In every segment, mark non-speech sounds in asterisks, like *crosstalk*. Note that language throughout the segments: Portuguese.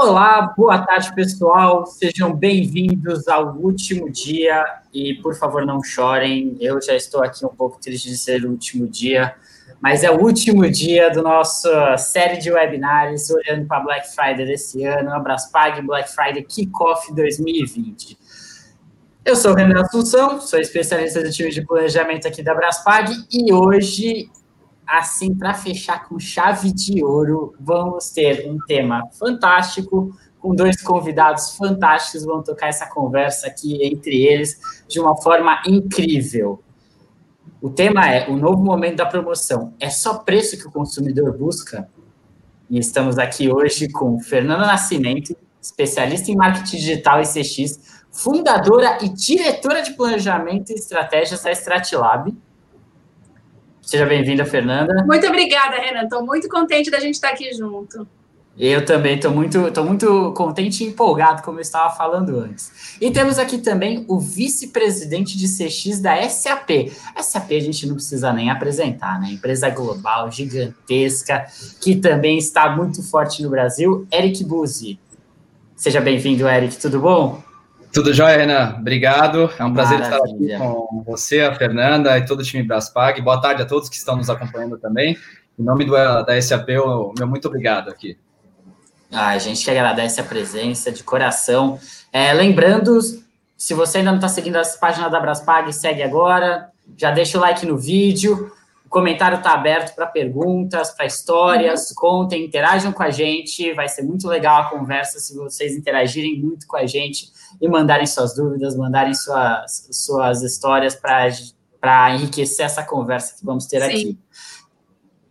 Olá, boa tarde, pessoal. Sejam bem-vindos ao último dia e, por favor, não chorem. Eu já estou aqui um pouco triste de ser o último dia, mas é o último dia do nossa série de webinars olhando para Black Friday desse ano, Abraspag Black Friday Kickoff 2020. Eu sou o Renan Assunção, sou especialista do time de planejamento aqui da Abraspag e hoje assim, para fechar com chave de ouro, vamos ter um tema fantástico, com dois convidados fantásticos, vão tocar essa conversa aqui entre eles de uma forma incrível. O tema é o novo momento da promoção. É só preço que o consumidor busca? E estamos aqui hoje com Fernanda Nascimento, especialista em marketing digital e CX, fundadora e diretora de planejamento e estratégias da Stratlab Seja bem-vinda, Fernanda. Muito obrigada, Renan. Estou muito contente da gente estar aqui junto. Eu também estou muito, tô muito contente e empolgado, como eu estava falando antes. E temos aqui também o vice-presidente de CX da SAP. SAP a gente não precisa nem apresentar, né? Empresa global, gigantesca, que também está muito forte no Brasil. Eric Buzzi. Seja bem-vindo, Eric. Tudo bom? Tudo jóia, Renan? Obrigado. É um prazer Maravilha. estar aqui com você, a Fernanda e todo o time Braspag. Boa tarde a todos que estão nos acompanhando também. Em nome do, da SAP, meu muito obrigado aqui. Ah, a gente que agradece a presença de coração. É, lembrando, se você ainda não está seguindo as páginas da Braspag, segue agora. Já deixa o like no vídeo. O comentário está aberto para perguntas, para histórias. Uhum. Contem, interajam com a gente. Vai ser muito legal a conversa se vocês interagirem muito com a gente e mandarem suas dúvidas, mandarem suas, suas histórias para enriquecer essa conversa que vamos ter Sim. aqui.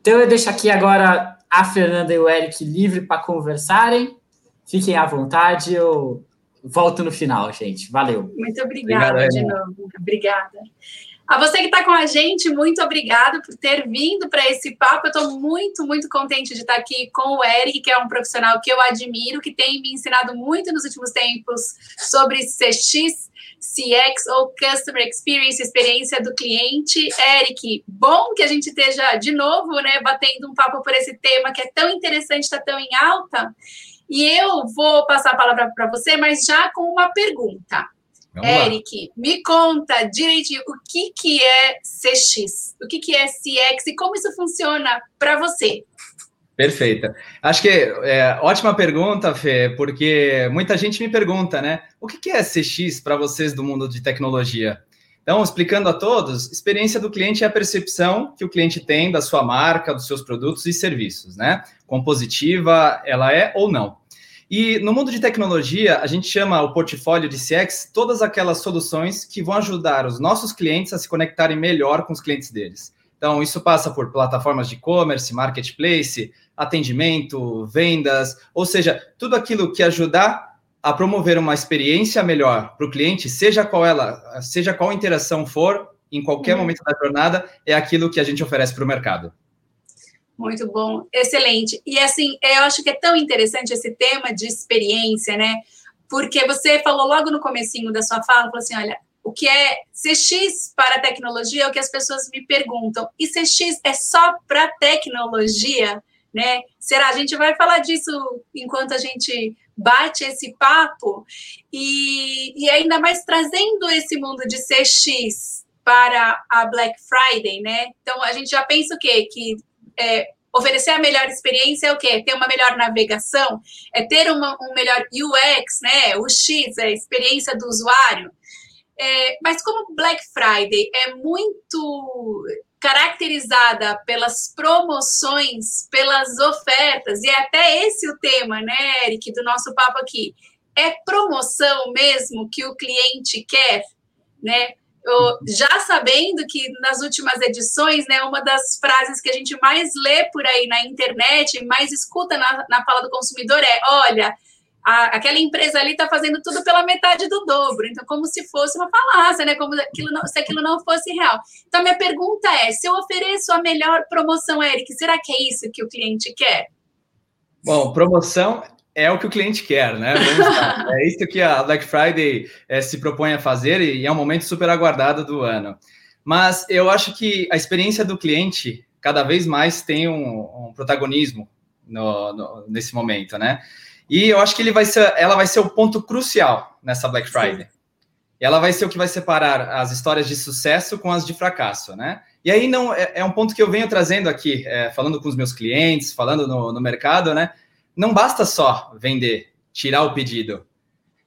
Então, eu deixo aqui agora a Fernanda e o Eric livre para conversarem. Fiquem à vontade, eu volto no final, gente. Valeu. Muito obrigada Obrigado, de novo. Obrigada. A você que está com a gente, muito obrigado por ter vindo para esse papo. Eu estou muito, muito contente de estar aqui com o Eric, que é um profissional que eu admiro, que tem me ensinado muito nos últimos tempos sobre CX, CX ou Customer Experience, experiência do cliente. Eric, bom que a gente esteja de novo, né, batendo um papo por esse tema que é tão interessante, está tão em alta. E eu vou passar a palavra para você, mas já com uma pergunta. Vamos Eric, lá. me conta direitinho o que, que é CX, o que, que é CX e como isso funciona para você. Perfeita. Acho que é ótima pergunta, Fê, porque muita gente me pergunta, né? O que, que é CX para vocês do mundo de tecnologia? Então, explicando a todos, experiência do cliente é a percepção que o cliente tem da sua marca, dos seus produtos e serviços, né? Compositiva, ela é ou não. E no mundo de tecnologia, a gente chama o portfólio de CX todas aquelas soluções que vão ajudar os nossos clientes a se conectarem melhor com os clientes deles. Então, isso passa por plataformas de e-commerce, marketplace, atendimento, vendas, ou seja, tudo aquilo que ajudar a promover uma experiência melhor para o cliente, seja qual ela, seja qual interação for, em qualquer uhum. momento da jornada, é aquilo que a gente oferece para o mercado. Muito bom, excelente. E assim, eu acho que é tão interessante esse tema de experiência, né? Porque você falou logo no comecinho da sua fala, falou assim, olha, o que é CX para tecnologia é o que as pessoas me perguntam. E CX é só para tecnologia, né? Será? A gente vai falar disso enquanto a gente bate esse papo e, e ainda mais trazendo esse mundo de CX para a Black Friday, né? Então a gente já pensa o quê? Que é, oferecer a melhor experiência é o quê? Ter uma melhor navegação, é ter uma, um melhor UX, né? O X, é a experiência do usuário. É, mas como Black Friday é muito caracterizada pelas promoções, pelas ofertas, e é até esse o tema, né, Eric, do nosso papo aqui. É promoção mesmo que o cliente quer, né? Já sabendo que nas últimas edições, né, uma das frases que a gente mais lê por aí na internet, mais escuta na, na fala do consumidor é: olha, a, aquela empresa ali está fazendo tudo pela metade do dobro. Então, como se fosse uma falácia, né? Como aquilo não, se aquilo não fosse real. Então, minha pergunta é: se eu ofereço a melhor promoção, Eric, será que é isso que o cliente quer? Bom, promoção é o que o cliente quer, né? *laughs* é isso que a Black Friday é, se propõe a fazer e é um momento super aguardado do ano. Mas eu acho que a experiência do cliente cada vez mais tem um, um protagonismo no, no, nesse momento, né? E eu acho que ele vai ser, ela vai ser o ponto crucial nessa Black Friday. Sim. Ela vai ser o que vai separar as histórias de sucesso com as de fracasso, né? E aí não é, é um ponto que eu venho trazendo aqui, é, falando com os meus clientes, falando no, no mercado, né? Não basta só vender, tirar o pedido.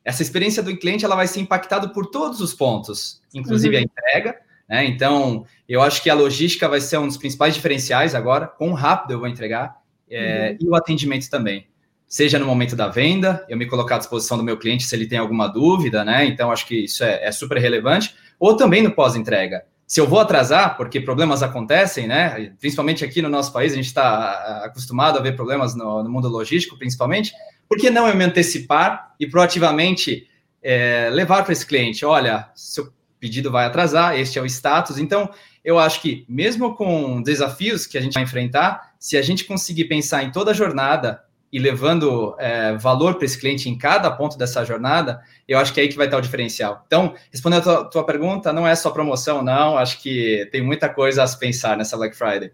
Essa experiência do cliente ela vai ser impactada por todos os pontos, inclusive uhum. a entrega. Né? Então, eu acho que a logística vai ser um dos principais diferenciais agora. Quão rápido eu vou entregar é, uhum. e o atendimento também seja no momento da venda, eu me colocar à disposição do meu cliente se ele tem alguma dúvida, né? Então, acho que isso é, é super relevante, ou também no pós-entrega. Se eu vou atrasar, porque problemas acontecem, né? Principalmente aqui no nosso país, a gente está acostumado a ver problemas no, no, mundo logístico, principalmente. Por que não eu me antecipar e proativamente é, levar para esse cliente? Olha, seu pedido vai atrasar, este é o status. Então, eu acho que, mesmo com desafios que a gente vai enfrentar, se a gente conseguir pensar em toda a jornada e levando é, valor para esse cliente em cada ponto dessa jornada, eu acho que é aí que vai estar o diferencial. Então, respondendo a tua, tua pergunta, não é só promoção, não. Acho que tem muita coisa a se pensar nessa Black Friday.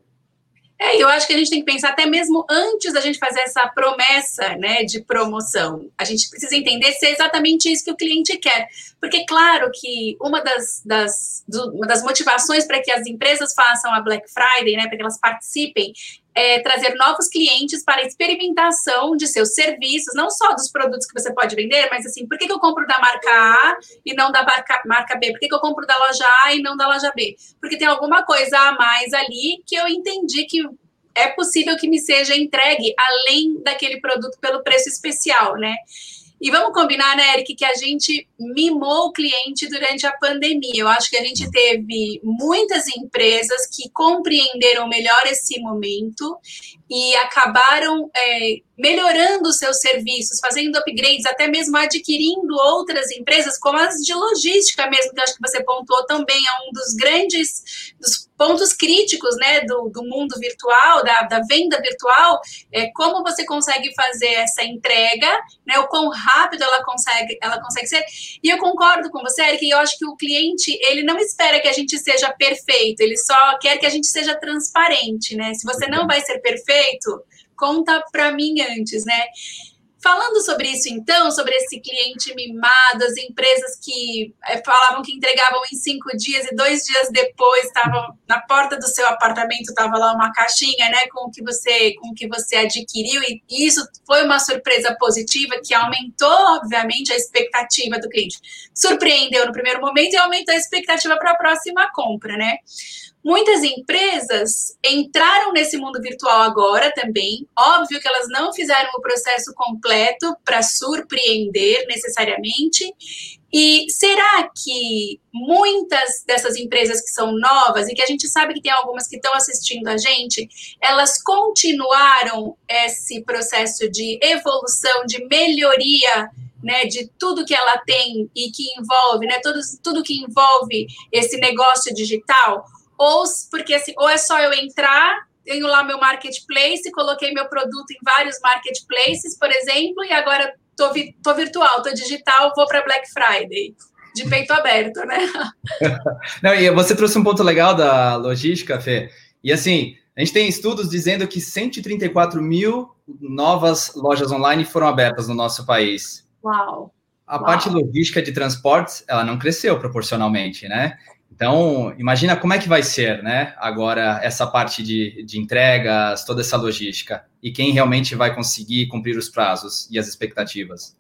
É, eu acho que a gente tem que pensar até mesmo antes da gente fazer essa promessa, né, de promoção. A gente precisa entender se é exatamente isso que o cliente quer. Porque, claro, que uma das, das, do, uma das motivações para que as empresas façam a Black Friday, né, para que elas participem, é, trazer novos clientes para experimentação de seus serviços, não só dos produtos que você pode vender, mas assim, por que, que eu compro da marca A e não da marca, marca B? Por que, que eu compro da loja A e não da loja B? Porque tem alguma coisa a mais ali que eu entendi que é possível que me seja entregue além daquele produto pelo preço especial, né? E vamos combinar, né, Eric, que a gente mimou o cliente durante a pandemia. Eu acho que a gente teve muitas empresas que compreenderam melhor esse momento e acabaram é, melhorando seus serviços, fazendo upgrades, até mesmo adquirindo outras empresas, como as de logística mesmo, que eu acho que você pontuou também, é um dos grandes dos pontos críticos né, do, do mundo virtual, da, da venda virtual, é como você consegue fazer essa entrega, né, o quão rápido ela consegue, ela consegue ser. E eu concordo com você, Eric, eu acho que o cliente, ele não espera que a gente seja perfeito, ele só quer que a gente seja transparente, né? Se você não vai ser perfeito, conta para mim antes, né? Falando sobre isso, então, sobre esse cliente mimado, as empresas que é, falavam que entregavam em cinco dias e dois dias depois estavam na porta do seu apartamento, estava lá uma caixinha, né, com o que você, com o que você adquiriu, e isso foi uma surpresa positiva que aumentou, obviamente, a expectativa do cliente. Surpreendeu no primeiro momento e aumentou a expectativa para a próxima compra, né? Muitas empresas entraram nesse mundo virtual agora também. Óbvio que elas não fizeram o processo completo para surpreender necessariamente. E será que muitas dessas empresas que são novas e que a gente sabe que tem algumas que estão assistindo a gente, elas continuaram esse processo de evolução, de melhoria né, de tudo que ela tem e que envolve, né, tudo, tudo que envolve esse negócio digital? Ou porque assim, ou é só eu entrar, tenho lá meu marketplace, coloquei meu produto em vários marketplaces, por exemplo, e agora tô, vi, tô virtual, tô digital, vou para Black Friday. De peito aberto, né? *laughs* Não, e você trouxe um ponto legal da logística, Fê. E assim, a gente tem estudos dizendo que 134 mil novas lojas online foram abertas no nosso país. Uau! A Uau. parte logística de transportes, ela não cresceu proporcionalmente, né? Então, imagina como é que vai ser, né? Agora, essa parte de, de entregas, toda essa logística. E quem realmente vai conseguir cumprir os prazos e as expectativas?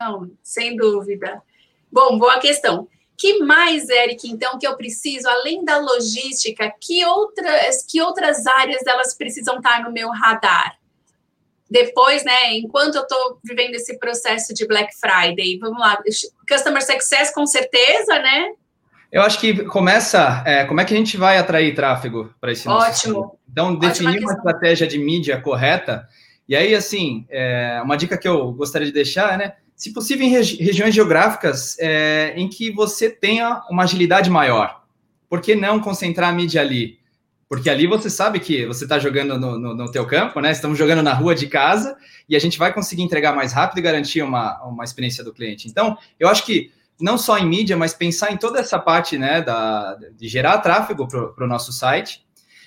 Não, sem dúvida. Bom, boa questão. Que mais, Eric, então, que eu preciso, além da logística, que outras, que outras áreas elas precisam estar no meu radar? Depois, né, enquanto eu estou vivendo esse processo de Black Friday, vamos lá, Customer Success, com certeza, né? Eu acho que começa. É, como é que a gente vai atrair tráfego para esse nosso Ótimo. Então, definir uma estratégia de mídia correta. E aí, assim, é, uma dica que eu gostaria de deixar é, né, se possível, em regi regiões geográficas é, em que você tenha uma agilidade maior. Por que não concentrar a mídia ali? Porque ali você sabe que você está jogando no, no, no teu campo, né? Estamos jogando na rua de casa e a gente vai conseguir entregar mais rápido e garantir uma, uma experiência do cliente. Então, eu acho que não só em mídia, mas pensar em toda essa parte né, da, de gerar tráfego para o nosso site.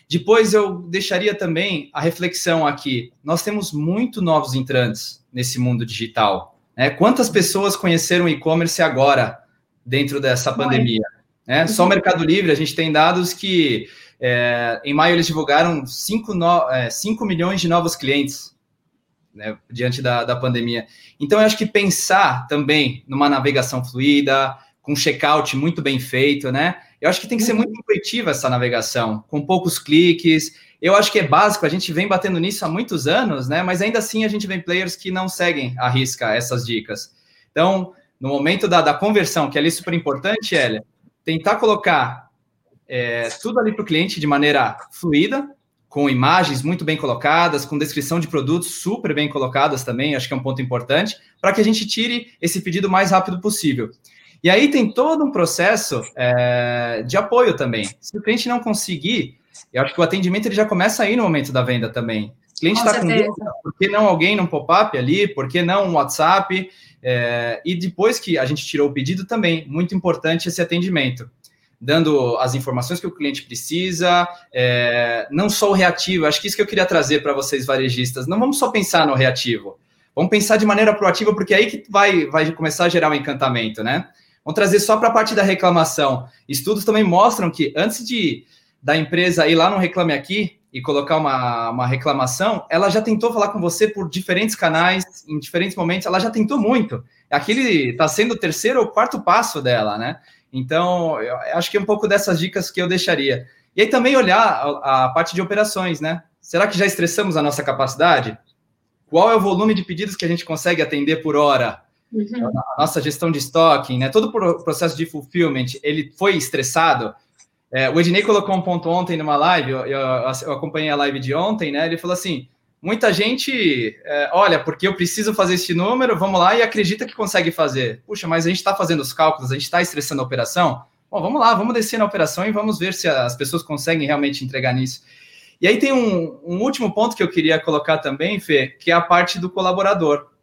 Depois eu deixaria também a reflexão aqui. Nós temos muito novos entrantes nesse mundo digital. Né? Quantas pessoas conheceram e-commerce agora, dentro dessa pandemia? Né? Só o Mercado Livre, a gente tem dados que é, em maio eles divulgaram 5 no, é, milhões de novos clientes né, diante da, da pandemia. Então, eu acho que pensar também numa navegação fluida, com checkout muito bem feito, né? Eu acho que tem que ser muito uhum. intuitiva essa navegação, com poucos cliques. Eu acho que é básico, a gente vem batendo nisso há muitos anos, né? Mas ainda assim a gente vê players que não seguem a risca essas dicas. Então, no momento da, da conversão, que é ali super importante, Elia, tentar colocar é, tudo ali para o cliente de maneira fluida, com imagens muito bem colocadas, com descrição de produtos super bem colocadas também, acho que é um ponto importante, para que a gente tire esse pedido o mais rápido possível. E aí tem todo um processo é, de apoio também. Se o cliente não conseguir, eu acho que o atendimento ele já começa aí no momento da venda também. O cliente está com dúvida, por que não alguém no pop-up ali, por que não um WhatsApp? É, e depois que a gente tirou o pedido também, muito importante esse atendimento. Dando as informações que o cliente precisa, é, não só o reativo, acho que isso que eu queria trazer para vocês, varejistas. Não vamos só pensar no reativo, vamos pensar de maneira proativa, porque é aí que vai, vai começar a gerar um encantamento, né? Vamos trazer só para a parte da reclamação. Estudos também mostram que antes de da empresa ir lá no Reclame Aqui e colocar uma, uma reclamação, ela já tentou falar com você por diferentes canais, em diferentes momentos, ela já tentou muito. Aquele está sendo o terceiro ou quarto passo dela, né? Então, acho que é um pouco dessas dicas que eu deixaria. E aí também olhar a, a parte de operações, né? Será que já estressamos a nossa capacidade? Qual é o volume de pedidos que a gente consegue atender por hora? Uhum. A nossa gestão de estoque, né? Todo o processo de fulfillment, ele foi estressado. É, o Ednei colocou um ponto ontem numa live, eu, eu, eu, acompanhei a live de ontem, né? Ele falou assim: muita gente, é, olha, porque eu preciso fazer este número, vamos lá e acredita que consegue fazer. Puxa, mas a gente está fazendo os cálculos, a gente está estressando a operação. Bom, vamos lá, vamos descer na operação e vamos ver se as pessoas conseguem realmente entregar nisso. E aí tem um, um último ponto que eu queria colocar também, Fê, que é a parte do colaborador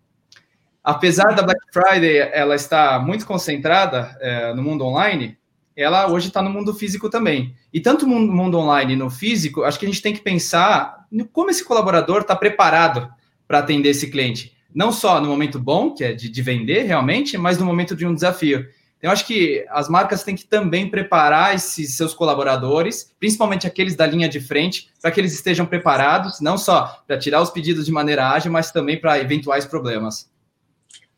apesar da Black Friday ela estar muito concentrada é, no mundo online, ela hoje está no mundo físico também. E tanto no mundo online no físico, acho que a gente tem que pensar como esse colaborador está preparado para atender esse cliente. Não só no momento bom, que é de, de vender realmente, mas no momento de um desafio. Então, acho que as marcas têm que também preparar esses seus colaboradores, principalmente aqueles da linha de frente, para que eles estejam preparados, não só para tirar os pedidos de maneira ágil, mas também para eventuais problemas.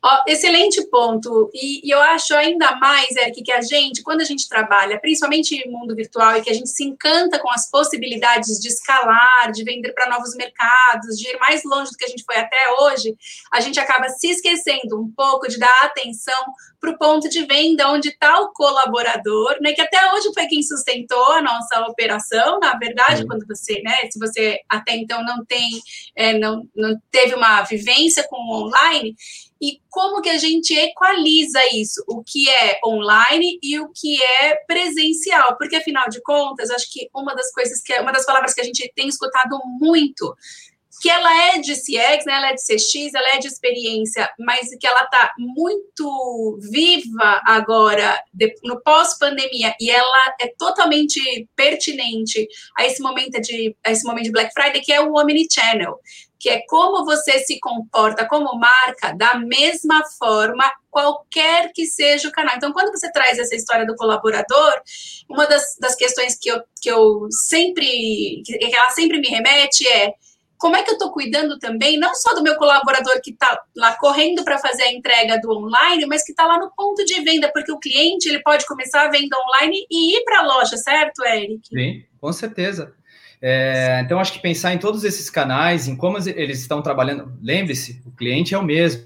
Oh, excelente ponto. E, e, eu acho ainda mais, Eric, que a gente, quando a gente trabalha, principalmente no mundo virtual, e que a gente se encanta com as possibilidades de escalar, de vender para novos mercados, de ir mais longe do que a gente foi até hoje, a gente acaba se esquecendo um pouco de dar atenção para o ponto de venda, onde está o colaborador, né? Que até hoje foi quem sustentou a nossa operação, na verdade, quando você, né? Se você até então não tem, é, não, não teve uma vivência com o online e como que a gente equaliza isso, o que é online e o que é presencial, porque afinal de contas, acho que uma das coisas que é uma das palavras que a gente tem escutado muito que ela é de CX, né, ela é de CX, ela é de experiência, mas que ela está muito viva agora, no pós-pandemia, e ela é totalmente pertinente a esse momento de, a esse momento de Black Friday, que é o Omnichannel que é como você se comporta como marca da mesma forma, qualquer que seja o canal. Então, quando você traz essa história do colaborador, uma das, das questões que eu, que eu sempre, que ela sempre me remete é como é que eu estou cuidando também, não só do meu colaborador que está lá correndo para fazer a entrega do online, mas que está lá no ponto de venda, porque o cliente ele pode começar a venda online e ir para a loja, certo, Eric? Sim, com certeza. É, então, acho que pensar em todos esses canais, em como eles estão trabalhando. Lembre-se, o cliente é o mesmo.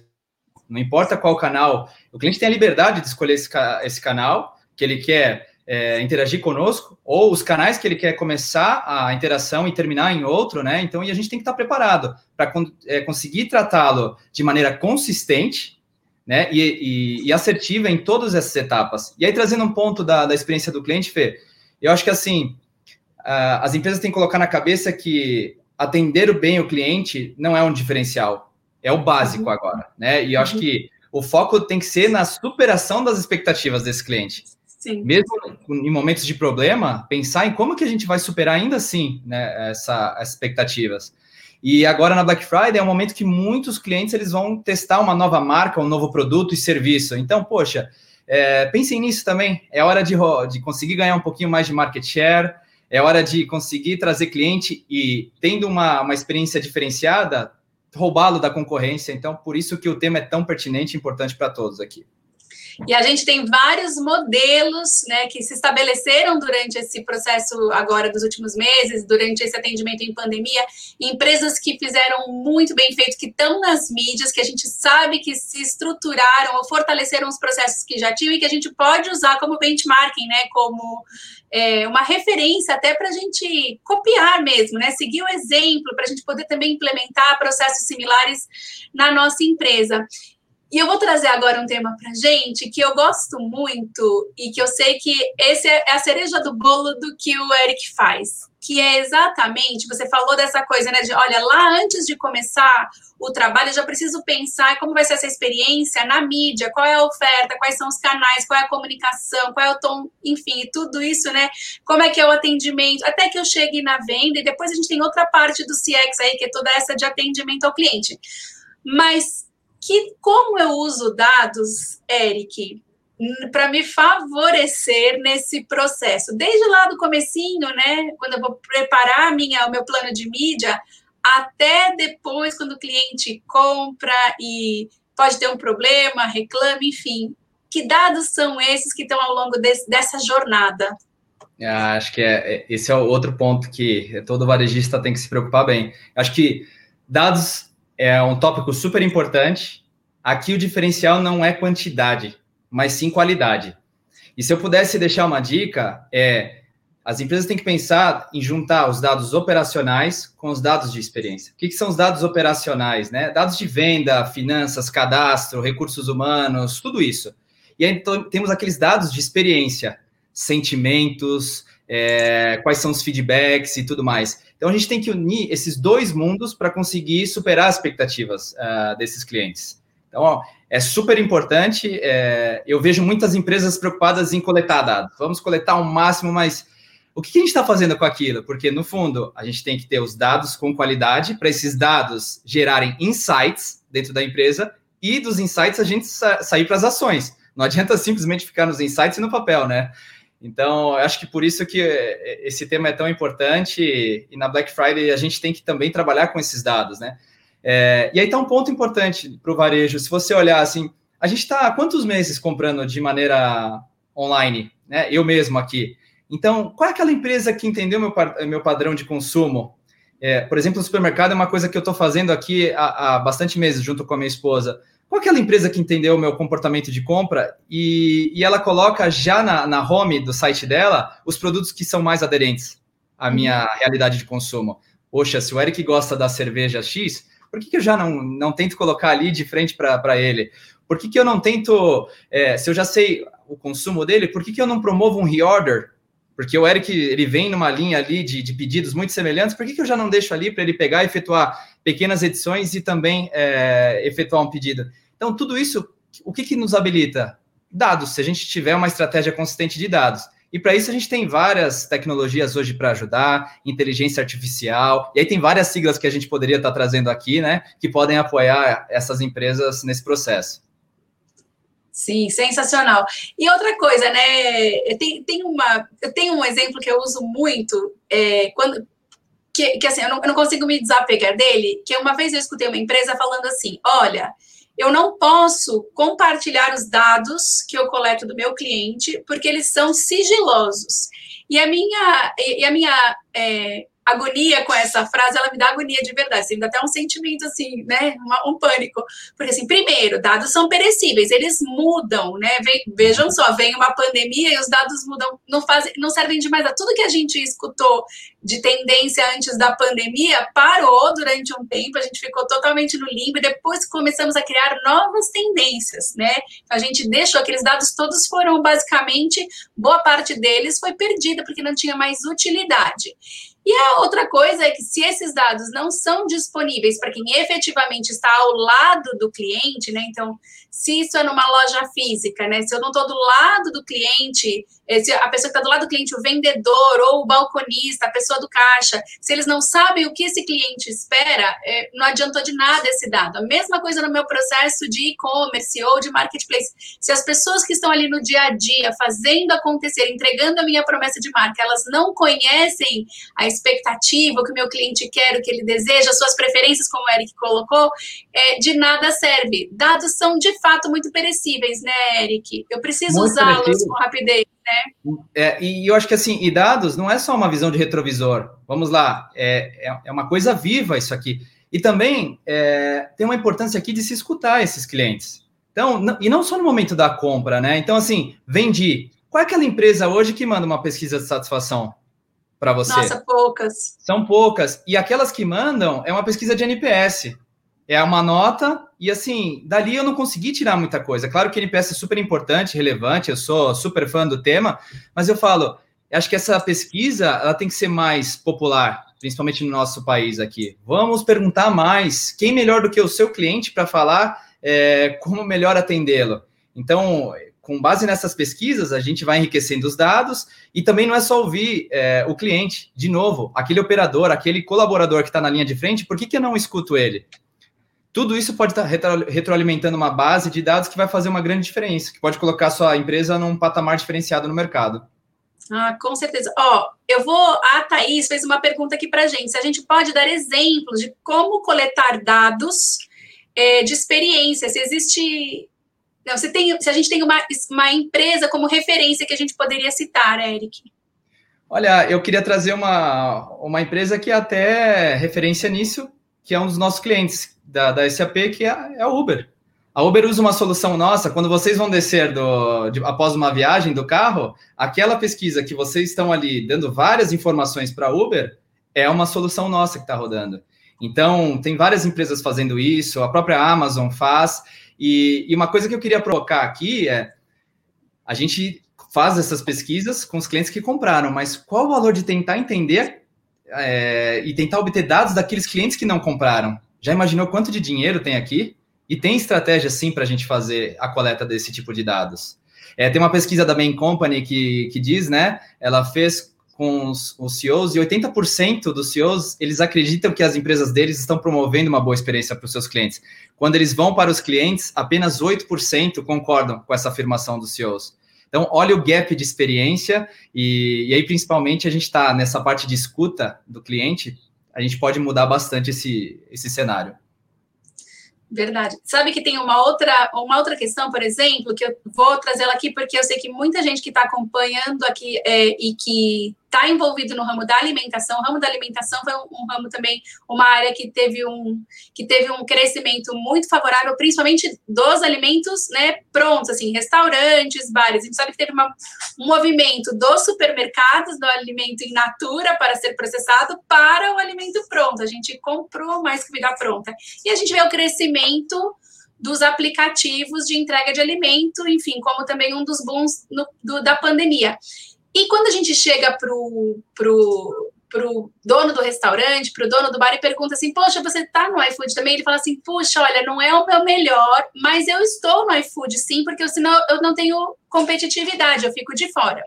Não importa qual canal, o cliente tem a liberdade de escolher esse, esse canal que ele quer é, interagir conosco, ou os canais que ele quer começar a interação e terminar em outro, né? Então, e a gente tem que estar preparado para é, conseguir tratá-lo de maneira consistente, né? E, e, e, assertiva em todas essas etapas. E aí, trazendo um ponto da, da experiência do cliente, Fê, eu acho que assim as empresas têm que colocar na cabeça que atender bem o cliente não é um diferencial, é o básico uhum. agora, né? E eu acho uhum. que o foco tem que ser na superação das expectativas desse cliente. Sim. Mesmo em momentos de problema, pensar em como que a gente vai superar ainda assim né, essa, essas expectativas. E agora na Black Friday é um momento que muitos clientes eles vão testar uma nova marca, um novo produto e serviço. Então, poxa, é, pensem nisso também. É hora de, de conseguir ganhar um pouquinho mais de market share, é hora de conseguir trazer cliente e, tendo uma, uma experiência diferenciada, roubá-lo da concorrência. Então, por isso que o tema é tão pertinente e importante para todos aqui. E a gente tem vários modelos né, que se estabeleceram durante esse processo agora dos últimos meses, durante esse atendimento em pandemia, empresas que fizeram muito bem feito, que estão nas mídias, que a gente sabe que se estruturaram ou fortaleceram os processos que já tinham e que a gente pode usar como benchmarking, né, como é, uma referência até para a gente copiar mesmo, né, seguir o exemplo, para a gente poder também implementar processos similares na nossa empresa. E eu vou trazer agora um tema para gente que eu gosto muito e que eu sei que esse é a cereja do bolo do que o Eric faz, que é exatamente, você falou dessa coisa, né, de olha, lá antes de começar o trabalho, eu já preciso pensar como vai ser essa experiência na mídia, qual é a oferta, quais são os canais, qual é a comunicação, qual é o tom, enfim, tudo isso, né? Como é que é o atendimento, até que eu chegue na venda, e depois a gente tem outra parte do CX aí, que é toda essa de atendimento ao cliente. Mas que como eu uso dados, Eric, para me favorecer nesse processo, desde lá do comecinho, né, quando eu vou preparar minha, o meu plano de mídia, até depois quando o cliente compra e pode ter um problema, reclama, enfim. Que dados são esses que estão ao longo desse, dessa jornada? Ah, acho que é, é, esse é outro ponto que todo varejista tem que se preocupar bem. Acho que dados é um tópico super importante. Aqui o diferencial não é quantidade, mas sim qualidade. E se eu pudesse deixar uma dica, é as empresas têm que pensar em juntar os dados operacionais com os dados de experiência. O que, que são os dados operacionais? Né? Dados de venda, finanças, cadastro, recursos humanos, tudo isso. E aí então, temos aqueles dados de experiência, sentimentos, é, quais são os feedbacks e tudo mais. Então a gente tem que unir esses dois mundos para conseguir superar as expectativas uh, desses clientes. Então ó, é super importante. É, eu vejo muitas empresas preocupadas em coletar dados. Vamos coletar o máximo, mas o que a gente está fazendo com aquilo? Porque no fundo a gente tem que ter os dados com qualidade para esses dados gerarem insights dentro da empresa e dos insights a gente sa sair para as ações. Não adianta simplesmente ficar nos insights e no papel, né? Então, acho que por isso que eh, esse tema é tão importante e na Black Friday a gente tem que também trabalhar com esses dados, né? É, e aí está um ponto importante para o varejo. Se você olhar assim, a gente está há quantos meses comprando de maneira online, né? Eu mesmo aqui. Então, qual é aquela empresa que entendeu meu, meu padrão de consumo? É, por exemplo, o supermercado é uma coisa que eu estou fazendo aqui há, há bastante meses, junto com a minha esposa. Qual é aquela empresa que entendeu o meu comportamento de compra e, e ela coloca já na, na home do site dela os produtos que são mais aderentes à minha uhum. realidade de consumo? Poxa, se o Eric gosta da cerveja X, por que, que eu já não, não tento colocar ali de frente para ele? Por que, que eu não tento, é, se eu já sei o consumo dele, por que, que eu não promovo um reorder? Porque o Eric ele vem numa linha ali de, de pedidos muito semelhantes, por que, que eu já não deixo ali para ele pegar e efetuar pequenas edições e também é, efetuar um pedido. Então, tudo isso, o que, que nos habilita? Dados, se a gente tiver uma estratégia consistente de dados. E para isso a gente tem várias tecnologias hoje para ajudar, inteligência artificial, e aí tem várias siglas que a gente poderia estar tá trazendo aqui, né, que podem apoiar essas empresas nesse processo. Sim, sensacional. E outra coisa, né? Tem, tem uma, eu tenho um exemplo que eu uso muito é, quando que, que assim, eu não, eu não consigo me desapegar dele, que uma vez eu escutei uma empresa falando assim, olha, eu não posso compartilhar os dados que eu coleto do meu cliente, porque eles são sigilosos. E a minha, e a minha é, agonia com essa frase, ela me dá agonia de verdade, assim, me dá até um sentimento assim, né, um pânico, porque assim, primeiro, dados são perecíveis, eles mudam, né, vejam só, vem uma pandemia e os dados mudam, não fazem, não servem de mais a tudo que a gente escutou de tendência antes da pandemia, parou durante um tempo, a gente ficou totalmente no limbo e depois começamos a criar novas tendências, né, a gente deixou, aqueles dados todos foram basicamente, boa parte deles foi perdida, porque não tinha mais utilidade. E a outra coisa é que se esses dados não são disponíveis para quem efetivamente está ao lado do cliente, né? Então, se isso é numa loja física, né? Se eu não estou do lado do cliente, eh, se a pessoa que está do lado do cliente, o vendedor ou o balconista, a pessoa do caixa, se eles não sabem o que esse cliente espera, é, não adiantou de nada esse dado. A mesma coisa no meu processo de e-commerce ou de marketplace. Se as pessoas que estão ali no dia a dia, fazendo acontecer, entregando a minha promessa de marca, elas não conhecem a expectativa, o que o meu cliente quer, o que ele deseja, as suas preferências, como o Eric colocou, é, de nada serve. Dados são de fato muito perecíveis, né, Eric? Eu preciso usá-los com rapidez. Né? É, e eu acho que assim, e dados não é só uma visão de retrovisor. Vamos lá, é, é, é uma coisa viva isso aqui. E também é, tem uma importância aqui de se escutar esses clientes. Então, não, e não só no momento da compra, né? Então, assim, vendi. Qual é aquela empresa hoje que manda uma pesquisa de satisfação para você? Nossa, poucas. São poucas. E aquelas que mandam é uma pesquisa de NPS é uma nota, e assim, dali eu não consegui tirar muita coisa. Claro que NPS é super importante, relevante, eu sou super fã do tema, mas eu falo, acho que essa pesquisa ela tem que ser mais popular, principalmente no nosso país aqui. Vamos perguntar mais quem melhor do que o seu cliente para falar é, como melhor atendê-lo. Então, com base nessas pesquisas, a gente vai enriquecendo os dados e também não é só ouvir é, o cliente, de novo, aquele operador, aquele colaborador que está na linha de frente, por que, que eu não escuto ele? Tudo isso pode estar retroalimentando uma base de dados que vai fazer uma grande diferença, que pode colocar sua empresa num patamar diferenciado no mercado. Ah, com certeza. Ó, eu vou. A Thaís fez uma pergunta aqui para gente. Se a gente pode dar exemplos de como coletar dados é, de experiência, se existe. Não, se, tem, se a gente tem uma, uma empresa como referência que a gente poderia citar, Eric. Olha, eu queria trazer uma, uma empresa que é até referência nisso, que é um dos nossos clientes, da, da SAP, que é, é a Uber. A Uber usa uma solução nossa, quando vocês vão descer do, de, após uma viagem do carro, aquela pesquisa que vocês estão ali dando várias informações para a Uber é uma solução nossa que está rodando. Então, tem várias empresas fazendo isso, a própria Amazon faz. E, e, uma coisa que eu queria provocar aqui é: a gente faz essas pesquisas com os clientes que compraram, mas qual o valor de tentar entender é, e tentar obter dados daqueles clientes que não compraram? Já imaginou quanto de dinheiro tem aqui? E tem estratégia sim para a gente fazer a coleta desse tipo de dados. É, tem uma pesquisa da Bain Company que, que diz, né? Ela fez com os, os CEOs e 80% dos CEOs eles acreditam que as empresas deles estão promovendo uma boa experiência para os seus clientes. Quando eles vão para os clientes, apenas 8% concordam com essa afirmação dos CEOs. Então, olha o gap de experiência, e, e aí, principalmente, a gente está nessa parte de escuta do cliente, a gente pode mudar bastante esse, esse cenário. Verdade. Sabe que tem uma outra, uma outra questão, por exemplo, que eu vou trazer ela aqui porque eu sei que muita gente que está acompanhando aqui é, e que está envolvido no ramo da alimentação. O ramo da alimentação foi um, um, ramo também, uma área que teve um, que teve um crescimento muito favorável, principalmente dos alimentos né, prontos, assim, restaurantes, bares. A gente sabe que teve uma, um movimento dos supermercados, do alimento in natura para ser processado, para o alimento pronto. A gente comprou mais comida pronta. E a gente vê o crescimento dos aplicativos de entrega de alimento, enfim, como também um dos bons no, do, da pandemia. E quando a gente chega pro, pro, pro dono do restaurante, pro dono do bar e pergunta assim, poxa, você tá no iFood também? Ele fala assim, puxa, olha, não é o meu melhor, mas eu estou no iFood sim, porque senão eu não tenho competitividade, eu fico de fora.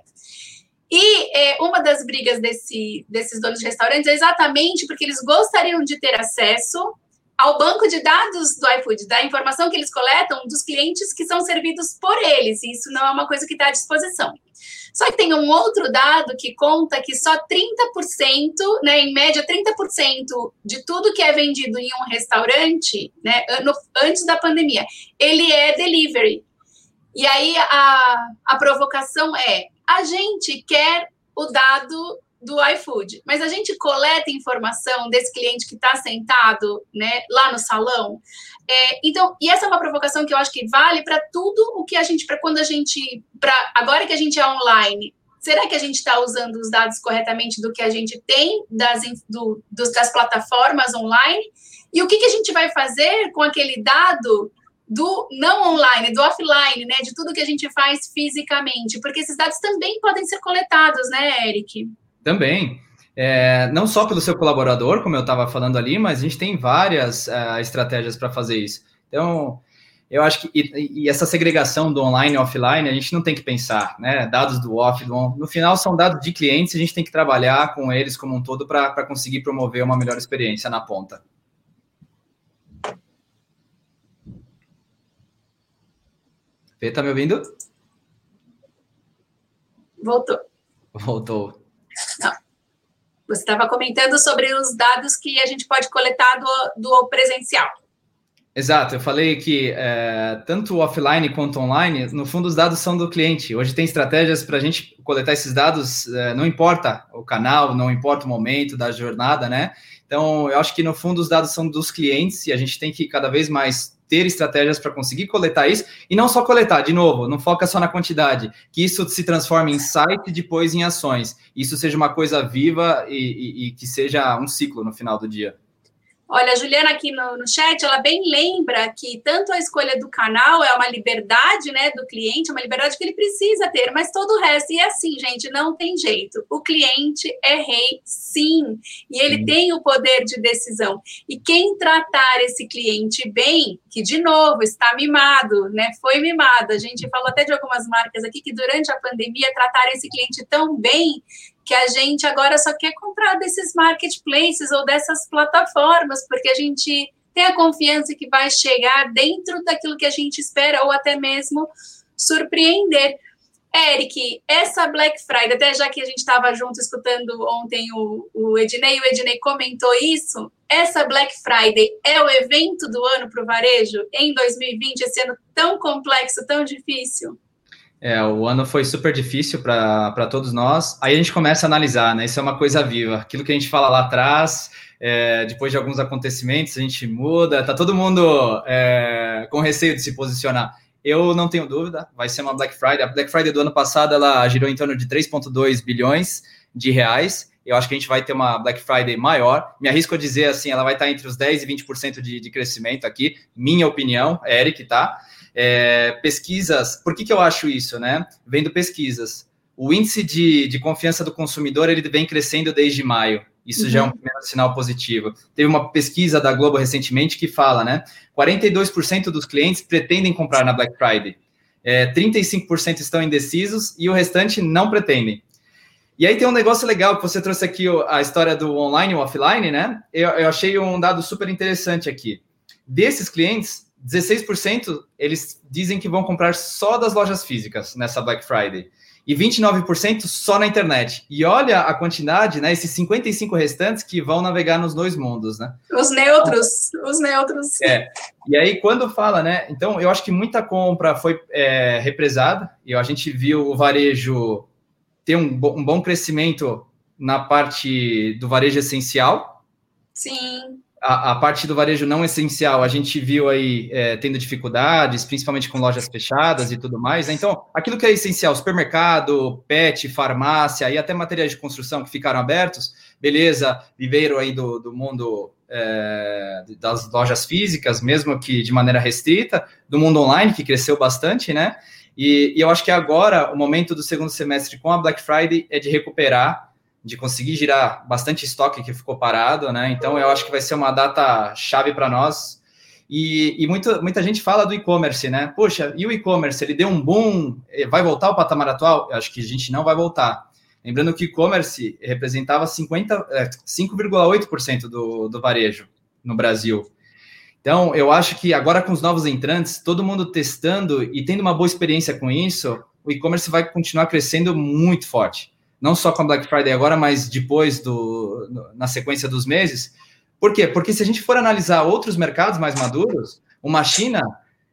E é, uma das brigas desse, desses donos de restaurantes é exatamente porque eles gostariam de ter acesso ao banco de dados do iFood, da informação que eles coletam dos clientes que são servidos por eles. E isso não é uma coisa que está à disposição. Só que tem um outro dado que conta que só 30%, né, em média 30% de tudo que é vendido em um restaurante, né, no, antes da pandemia, ele é delivery. E aí a, a provocação é: a gente quer o dado do iFood, mas a gente coleta informação desse cliente que está sentado, né, lá no salão. É, então, e essa é uma provocação que eu acho que vale para tudo o que a gente, para quando a gente, para agora que a gente é online, será que a gente está usando os dados corretamente do que a gente tem das, do, das plataformas online? E o que, que a gente vai fazer com aquele dado do não online, do offline, né? De tudo que a gente faz fisicamente, porque esses dados também podem ser coletados, né, Eric? Também. É, não só pelo seu colaborador, como eu estava falando ali, mas a gente tem várias uh, estratégias para fazer isso. Então, eu acho que e, e, essa segregação do online e offline, a gente não tem que pensar, né? Dados do off, do on, no final são dados de clientes, a gente tem que trabalhar com eles como um todo para conseguir promover uma melhor experiência na ponta. Fê, tá me ouvindo? Voltou. Voltou. Não. Você estava comentando sobre os dados que a gente pode coletar do, do presencial. Exato, eu falei que é, tanto offline quanto online, no fundo, os dados são do cliente. Hoje tem estratégias para a gente coletar esses dados, é, não importa o canal, não importa o momento da jornada, né? Então, eu acho que no fundo os dados são dos clientes e a gente tem que cada vez mais ter estratégias para conseguir coletar isso e não só coletar, de novo, não foca só na quantidade, que isso se transforme em site e depois em ações. Isso seja uma coisa viva e, e, e que seja um ciclo no final do dia. Olha, a Juliana aqui no, no chat, ela bem lembra que tanto a escolha do canal é uma liberdade, né, do cliente, é uma liberdade que ele precisa ter, mas todo o resto, e é assim, gente, não tem jeito. O cliente é rei, sim, e ele sim. tem o poder de decisão. E quem tratar esse cliente bem, que de novo está mimado, né, foi mimado. A gente falou até de algumas marcas aqui que durante a pandemia trataram esse cliente tão bem que a gente agora só quer comprar desses marketplaces ou dessas plataformas, porque a gente tem a confiança que vai chegar dentro daquilo que a gente espera ou até mesmo surpreender. Eric, essa Black Friday, até já que a gente estava junto escutando ontem o, o Ednei, o Ednei comentou isso. Essa Black Friday é o evento do ano para o varejo em 2020, esse ano tão complexo, tão difícil? É, o ano foi super difícil para todos nós. Aí a gente começa a analisar, né? Isso é uma coisa viva. Aquilo que a gente fala lá atrás, é, depois de alguns acontecimentos, a gente muda. Tá todo mundo é, com receio de se posicionar. Eu não tenho dúvida, vai ser uma Black Friday. A Black Friday do ano passado ela girou em torno de 3,2 bilhões de reais. Eu acho que a gente vai ter uma Black Friday maior. Me arrisco a dizer assim, ela vai estar entre os 10 e 20% de, de crescimento aqui, minha opinião, Eric, tá? É, pesquisas, por que, que eu acho isso, né? Vendo pesquisas. O índice de, de confiança do consumidor ele vem crescendo desde maio. Isso uhum. já é um uhum. primeiro sinal positivo. Teve uma pesquisa da Globo recentemente que fala, né? 42% dos clientes pretendem comprar na Black Friday. É, 35% estão indecisos e o restante não pretendem. E aí tem um negócio legal que você trouxe aqui a história do online e offline, né? Eu, eu achei um dado super interessante aqui. Desses clientes, 16% eles dizem que vão comprar só das lojas físicas nessa Black Friday e 29% só na internet. E olha a quantidade, né? Esses 55 restantes que vão navegar nos dois mundos, né? Os neutros, os neutros. É. E aí, quando fala, né? Então, eu acho que muita compra foi é, represada, e a gente viu o varejo ter um, um bom crescimento na parte do varejo essencial. Sim a, a, parte do varejo não essencial, a gente viu aí é, tendo dificuldades, principalmente com lojas fechadas e tudo mais. Né? Então, aquilo que é essencial, supermercado, pet, farmácia e até materiais de construção que ficaram abertos, beleza, viveram aí do, do mundo é, das lojas físicas, mesmo que de maneira restrita, do mundo online, que cresceu bastante, né? E, e eu acho que agora, o momento do segundo semestre com a Black Friday é de recuperar de conseguir girar bastante estoque que ficou parado, né? Então eu acho que vai ser uma data chave para nós. E, e muito, muita gente fala do e-commerce, né? Poxa, e o e-commerce? Ele deu um boom, eh, vai voltar ao patamar atual? Eu acho que a gente não vai voltar. Lembrando que e-commerce representava 5,8% do, do varejo no Brasil. Então, eu acho que agora com os novos entrantes, todo mundo testando e tendo uma boa experiência com isso, o e-commerce vai continuar crescendo muito forte não só com a Black Friday agora, mas depois do na sequência dos meses. Por quê? Porque se a gente for analisar outros mercados mais maduros, uma China,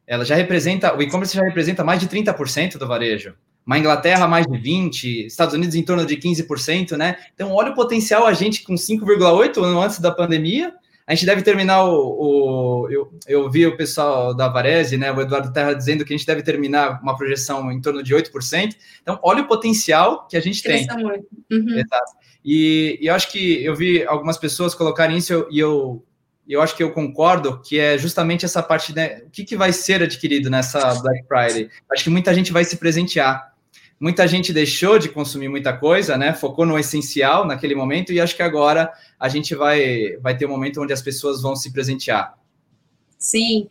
ela já representa, o e-commerce já representa mais de 30% do varejo. Uma Inglaterra mais de 20, Estados Unidos em torno de 15%, né? Então, olha o potencial a gente com 5,8 antes da pandemia, a gente deve terminar o. o eu, eu vi o pessoal da Varese, né, o Eduardo Terra, dizendo que a gente deve terminar uma projeção em torno de 8%. Então, olha o potencial que a gente tem. Muito. Uhum. Exato. E, e, eu acho que eu vi algumas pessoas colocarem isso e eu, eu acho que eu concordo que é justamente essa parte, né? O que, que vai ser adquirido nessa Black Friday? Acho que muita gente vai se presentear. Muita gente deixou de consumir muita coisa, né? Focou no essencial naquele momento e acho que agora a gente vai, vai ter um momento onde as pessoas vão se presentear. Sim.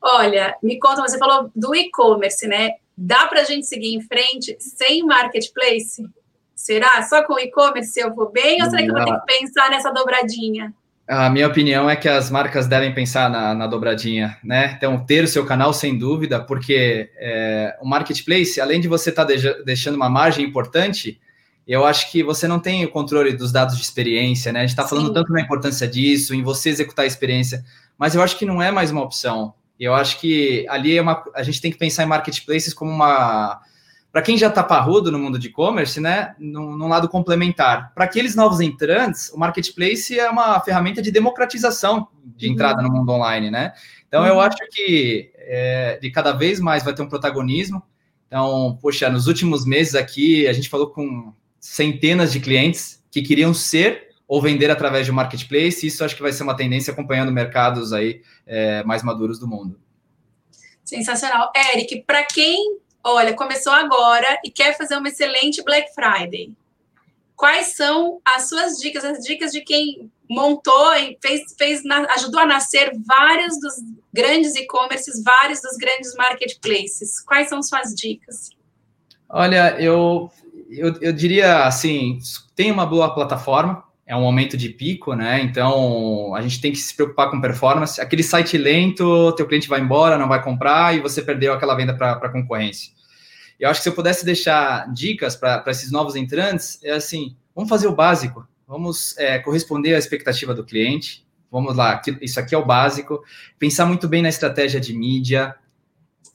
Olha, me conta, você falou do e-commerce, né? Dá para a gente seguir em frente sem marketplace? Será? Só com e-commerce eu vou bem? Ou será que eu vou ter que pensar nessa dobradinha? A minha opinião é que as marcas devem pensar na, na dobradinha, né? Então, ter o seu canal sem dúvida, porque é, o marketplace, além de você estar tá deixando uma margem importante, eu acho que você não tem o controle dos dados de experiência, né? A gente está falando tanto na importância disso, em você executar a experiência, mas eu acho que não é mais uma opção. Eu acho que ali é uma, a gente tem que pensar em marketplaces como uma para quem já está parrudo no mundo de e-commerce, né, num, num, lado complementar. Para aqueles novos entrantes, o marketplace é uma ferramenta de democratização de entrada uhum. no mundo online, né? Então uhum. eu acho que é, de cada vez mais vai ter um protagonismo. Então, poxa, nos últimos meses aqui a gente falou com centenas de clientes que queriam ser ou vender através de um marketplace. Isso acho que vai ser uma tendência acompanhando mercados aí é, mais maduros do mundo. Sensacional. Eric, para quem olha, começou agora e quer fazer uma excelente Black Friday. Quais são as suas dicas, as dicas de quem montou e fez, fez ajudou a nascer vários dos grandes e-commerces, vários dos grandes marketplaces? Quais são suas dicas? Olha, eu, eu, eu diria assim, tem uma boa plataforma, é um momento de pico, né? Então a gente tem que se preocupar com performance. Aquele site lento, teu cliente vai embora, não vai comprar e você perdeu aquela venda para a concorrência. Eu acho que se eu pudesse deixar dicas para esses novos entrantes, é assim: vamos fazer o básico, vamos é, corresponder à expectativa do cliente. Vamos lá, isso aqui é o básico. Pensar muito bem na estratégia de mídia.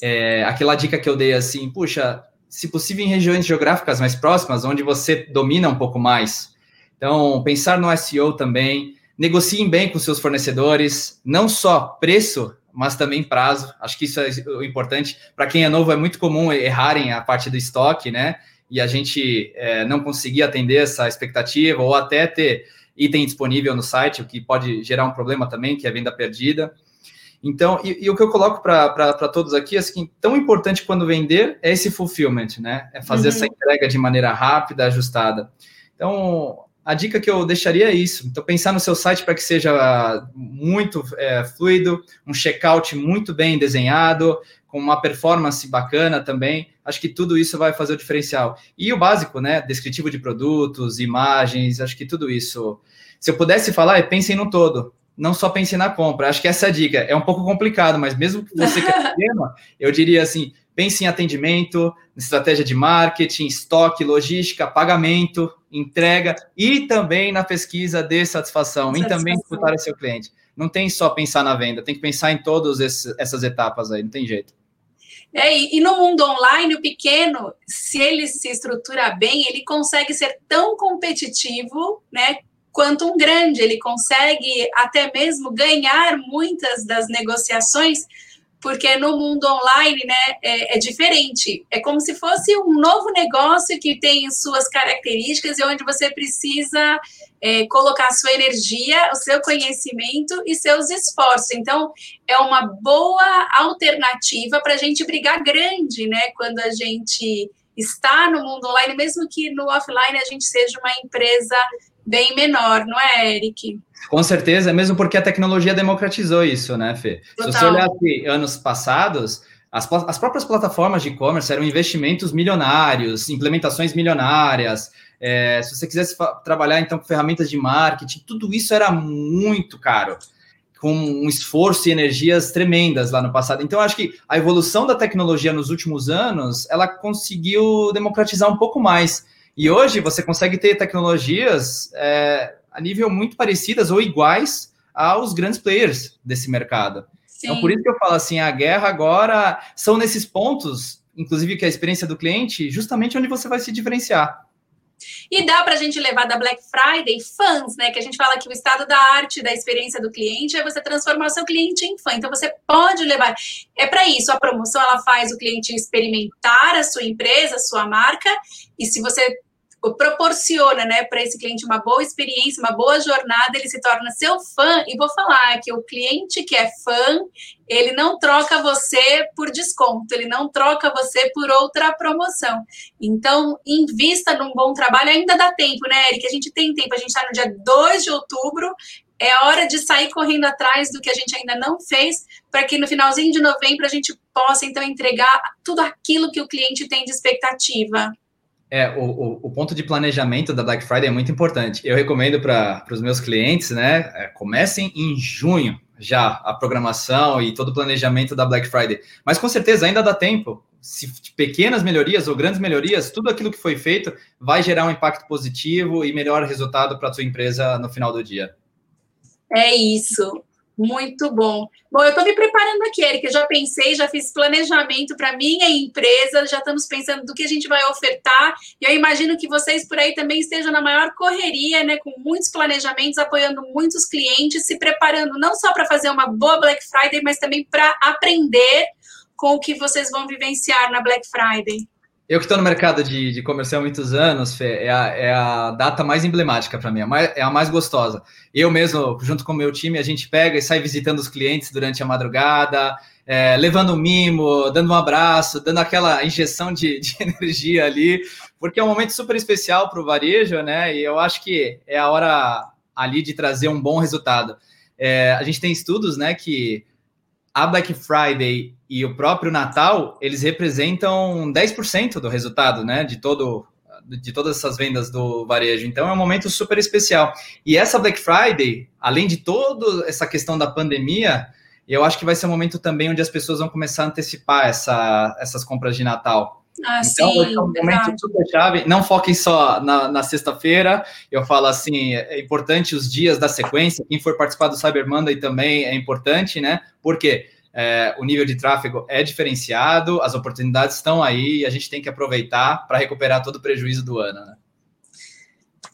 É, aquela dica que eu dei assim, puxa, se possível em regiões geográficas mais próximas, onde você domina um pouco mais então, pensar no SEO também, negociem bem com seus fornecedores, não só preço, mas também prazo. Acho que isso é o importante. Para quem é novo, é muito comum errarem a parte do estoque, né? E a gente é, não conseguir atender essa expectativa, ou até ter item disponível no site, o que pode gerar um problema também, que é a venda perdida. Então, e, e o que eu coloco para todos aqui é assim, tão importante quando vender é esse fulfillment, né? É fazer uhum. essa entrega de maneira rápida, ajustada. Então, a dica que eu deixaria é isso. Então, pensar no seu site para que seja muito é, fluido, um checkout muito bem desenhado, com uma performance bacana também. Acho que tudo isso vai fazer o diferencial. E o básico, né? Descritivo de produtos, imagens, acho que tudo isso. Se eu pudesse falar, é pensem no todo. Não só pensem na compra. Acho que essa é a dica. É um pouco complicado, mas mesmo que você queira *laughs* tema, eu diria assim: pense em atendimento, estratégia de marketing, estoque, logística, pagamento, entrega e também na pesquisa de satisfação, satisfação. e também escutar o seu cliente. Não tem só pensar na venda, tem que pensar em todas essas etapas aí, não tem jeito. É, e, no mundo online, o pequeno, se ele se estrutura bem, ele consegue ser tão competitivo, né, quanto um grande. Ele consegue até mesmo ganhar muitas das negociações porque no mundo online, né, é, é, diferente. É como se fosse um novo negócio que tem suas características e onde você precisa é, colocar sua energia, o seu conhecimento e seus esforços. Então, é uma boa alternativa para a gente brigar grande, né, quando a gente está no mundo online, mesmo que no offline a gente seja uma empresa bem menor, não é, Eric? Com certeza, mesmo porque a tecnologia democratizou isso, né, Fê? Total. Se você olhar anos passados, as, as próprias plataformas de e-commerce eram investimentos milionários, implementações milionárias. É, se você quisesse trabalhar, então, com ferramentas de marketing, tudo isso era muito caro, com um esforço e energias tremendas lá no passado. Então, acho que a evolução da tecnologia nos últimos anos, ela conseguiu democratizar um pouco mais. E hoje você consegue ter tecnologias é, a nível muito parecidas ou iguais aos grandes players desse mercado. Sim. Então, por isso que eu falo assim, a guerra agora são nesses pontos, inclusive que a experiência do cliente, justamente onde você vai se diferenciar. E dá para a gente levar da Black Friday fãs, né? Que a gente fala que o estado da arte, da experiência do cliente é você transformar o seu cliente em fã. Então você pode levar. É para isso, a promoção ela faz o cliente experimentar a sua empresa, a sua marca, e se você proporciona, né, para esse cliente uma boa experiência, uma boa jornada, ele se torna seu fã. E vou falar que o cliente que é fã, ele não troca você por desconto, ele não troca você por outra promoção. Então, invista num bom trabalho, ainda dá tempo, né, Eric? A gente tem tempo, a gente está no dia 2 de outubro, é hora de sair correndo atrás do que a gente ainda não fez, para que no finalzinho de novembro a gente possa, então, entregar tudo aquilo que o cliente tem de expectativa. É, o, o, o, ponto de planejamento da Black Friday é muito importante. Eu recomendo para os meus clientes, né? É, comecem em junho já a programação e todo o planejamento da Black Friday. Mas com certeza ainda dá tempo. Se pequenas melhorias ou grandes melhorias, tudo aquilo que foi feito vai gerar um impacto positivo e melhor resultado para a sua empresa no final do dia. É isso. Muito bom. Bom, eu estou me preparando aqui, Erika. Já pensei, já fiz planejamento para minha empresa, já estamos pensando do que a gente vai ofertar. E eu imagino que vocês por aí também estejam na maior correria, né? Com muitos planejamentos, apoiando muitos clientes, se preparando não só para fazer uma boa Black Friday, mas também para aprender com o que vocês vão vivenciar na Black Friday. Eu que estou no mercado de, de comercial há muitos anos, Fê, é, a, é a data mais emblemática para mim, é a, mais, é a mais gostosa. Eu mesmo, junto com o meu time, a gente pega e sai visitando os clientes durante a madrugada, é, levando um mimo, dando um abraço, dando aquela injeção de, de *laughs* energia ali, porque é um momento super especial para o varejo, né? E eu acho que é a hora ali de trazer um bom resultado. É, a gente tem estudos, né, que a Black Friday e o próprio Natal, eles representam 10% do resultado, né, de todo de todas essas vendas do varejo. Então é um momento super especial. E essa Black Friday, além de toda essa questão da pandemia, eu acho que vai ser um momento também onde as pessoas vão começar a antecipar essa, essas compras de Natal. Ah, então, sim, é um momento super chave. Não foquem só na, na sexta-feira. Eu falo assim, é importante os dias da sequência. Quem for participar do Cyber Monday também é importante, né? Porque é, o nível de tráfego é diferenciado, as oportunidades estão aí e a gente tem que aproveitar para recuperar todo o prejuízo do ano, né?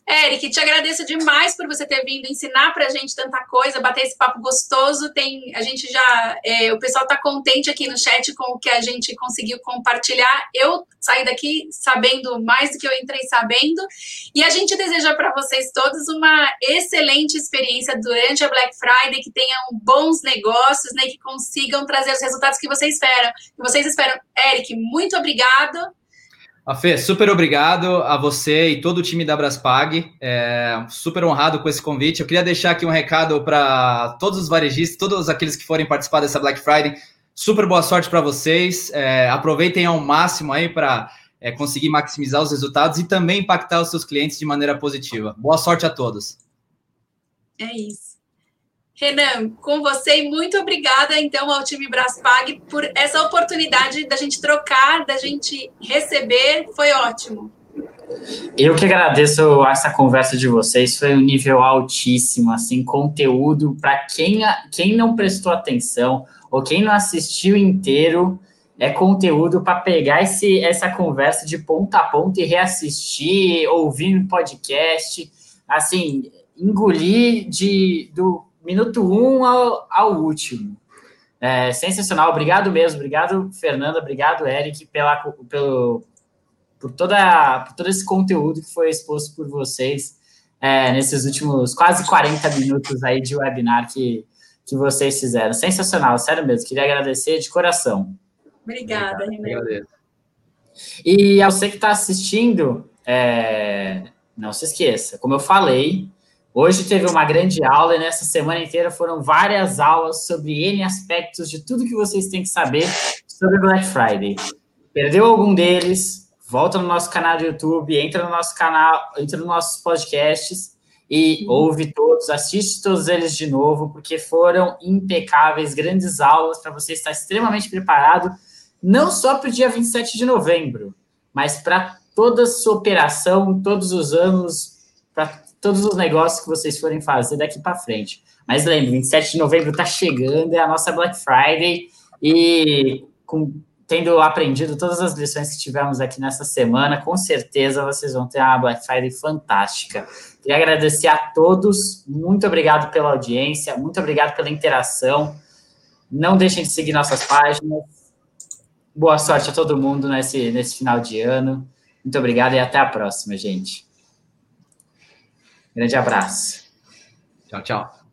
Eric, te agradeço demais por você ter vindo ensinar para a gente tanta coisa, bater esse papo gostoso. Tem, a gente já, é, o pessoal está contente aqui no chat com o que a gente conseguiu compartilhar. Eu saí daqui sabendo mais do que eu entrei sabendo. E a gente deseja para vocês todos uma excelente experiência durante a Black Friday, que tenham bons negócios, né, que consigam trazer os resultados que vocês esperam. Que vocês esperam. Eric, muito obrigado. A Fê, super obrigado a você e todo o time da Braspag. É, super honrado com esse convite. Eu queria deixar aqui um recado para todos os varejistas, todos aqueles que forem participar dessa Black Friday. Super boa sorte para vocês. É, aproveitem ao máximo aí para é, conseguir maximizar os resultados e também impactar os seus clientes de maneira positiva. Boa sorte a todos. É isso. Renan, com você e muito obrigada, então, ao time Braspag por essa oportunidade da gente trocar, da gente receber. Foi ótimo. Eu que agradeço essa conversa de vocês, foi um nível altíssimo, assim, conteúdo para quem, quem não prestou atenção ou quem não assistiu inteiro, é conteúdo para pegar esse, essa conversa de ponta a ponta e reassistir, ouvir no podcast, assim, engolir de, do minuto um ao, ao último. É, sensacional, obrigado mesmo, obrigado, Fernanda, obrigado, Eric, pela, pelo, por, toda, por todo esse conteúdo que foi exposto por vocês é, nesses últimos quase 40 minutos aí de webinar que, que vocês fizeram. Sensacional, sério mesmo, queria agradecer de coração. Obrigada, Renan. E a você que está assistindo, é, não se esqueça, como eu falei, Hoje teve uma grande aula e nessa semana inteira foram várias aulas sobre N aspectos de tudo que vocês têm que saber sobre Black Friday. Perdeu algum deles? Volta no nosso canal do YouTube, entra no nosso canal, entra nos nossos podcasts e ouve todos, assiste todos eles de novo, porque foram impecáveis, grandes aulas para você estar extremamente preparado, não só para o dia 27 de novembro, mas para toda a sua operação, todos os anos, para todos os negócios que vocês forem fazer daqui para frente. Mas lembre, 27 de novembro está chegando, é a nossa Black Friday, e com, tendo aprendido todas as lições que tivemos aqui nessa semana, com certeza vocês vão ter uma Black Friday fantástica. Queria agradecer a todos, muito obrigado pela audiência, muito obrigado pela interação. Não deixem de seguir nossas páginas. Boa sorte a todo mundo nesse, nesse final de ano. Muito obrigado e até a próxima, gente. Grande abraço. Tchau, tchau.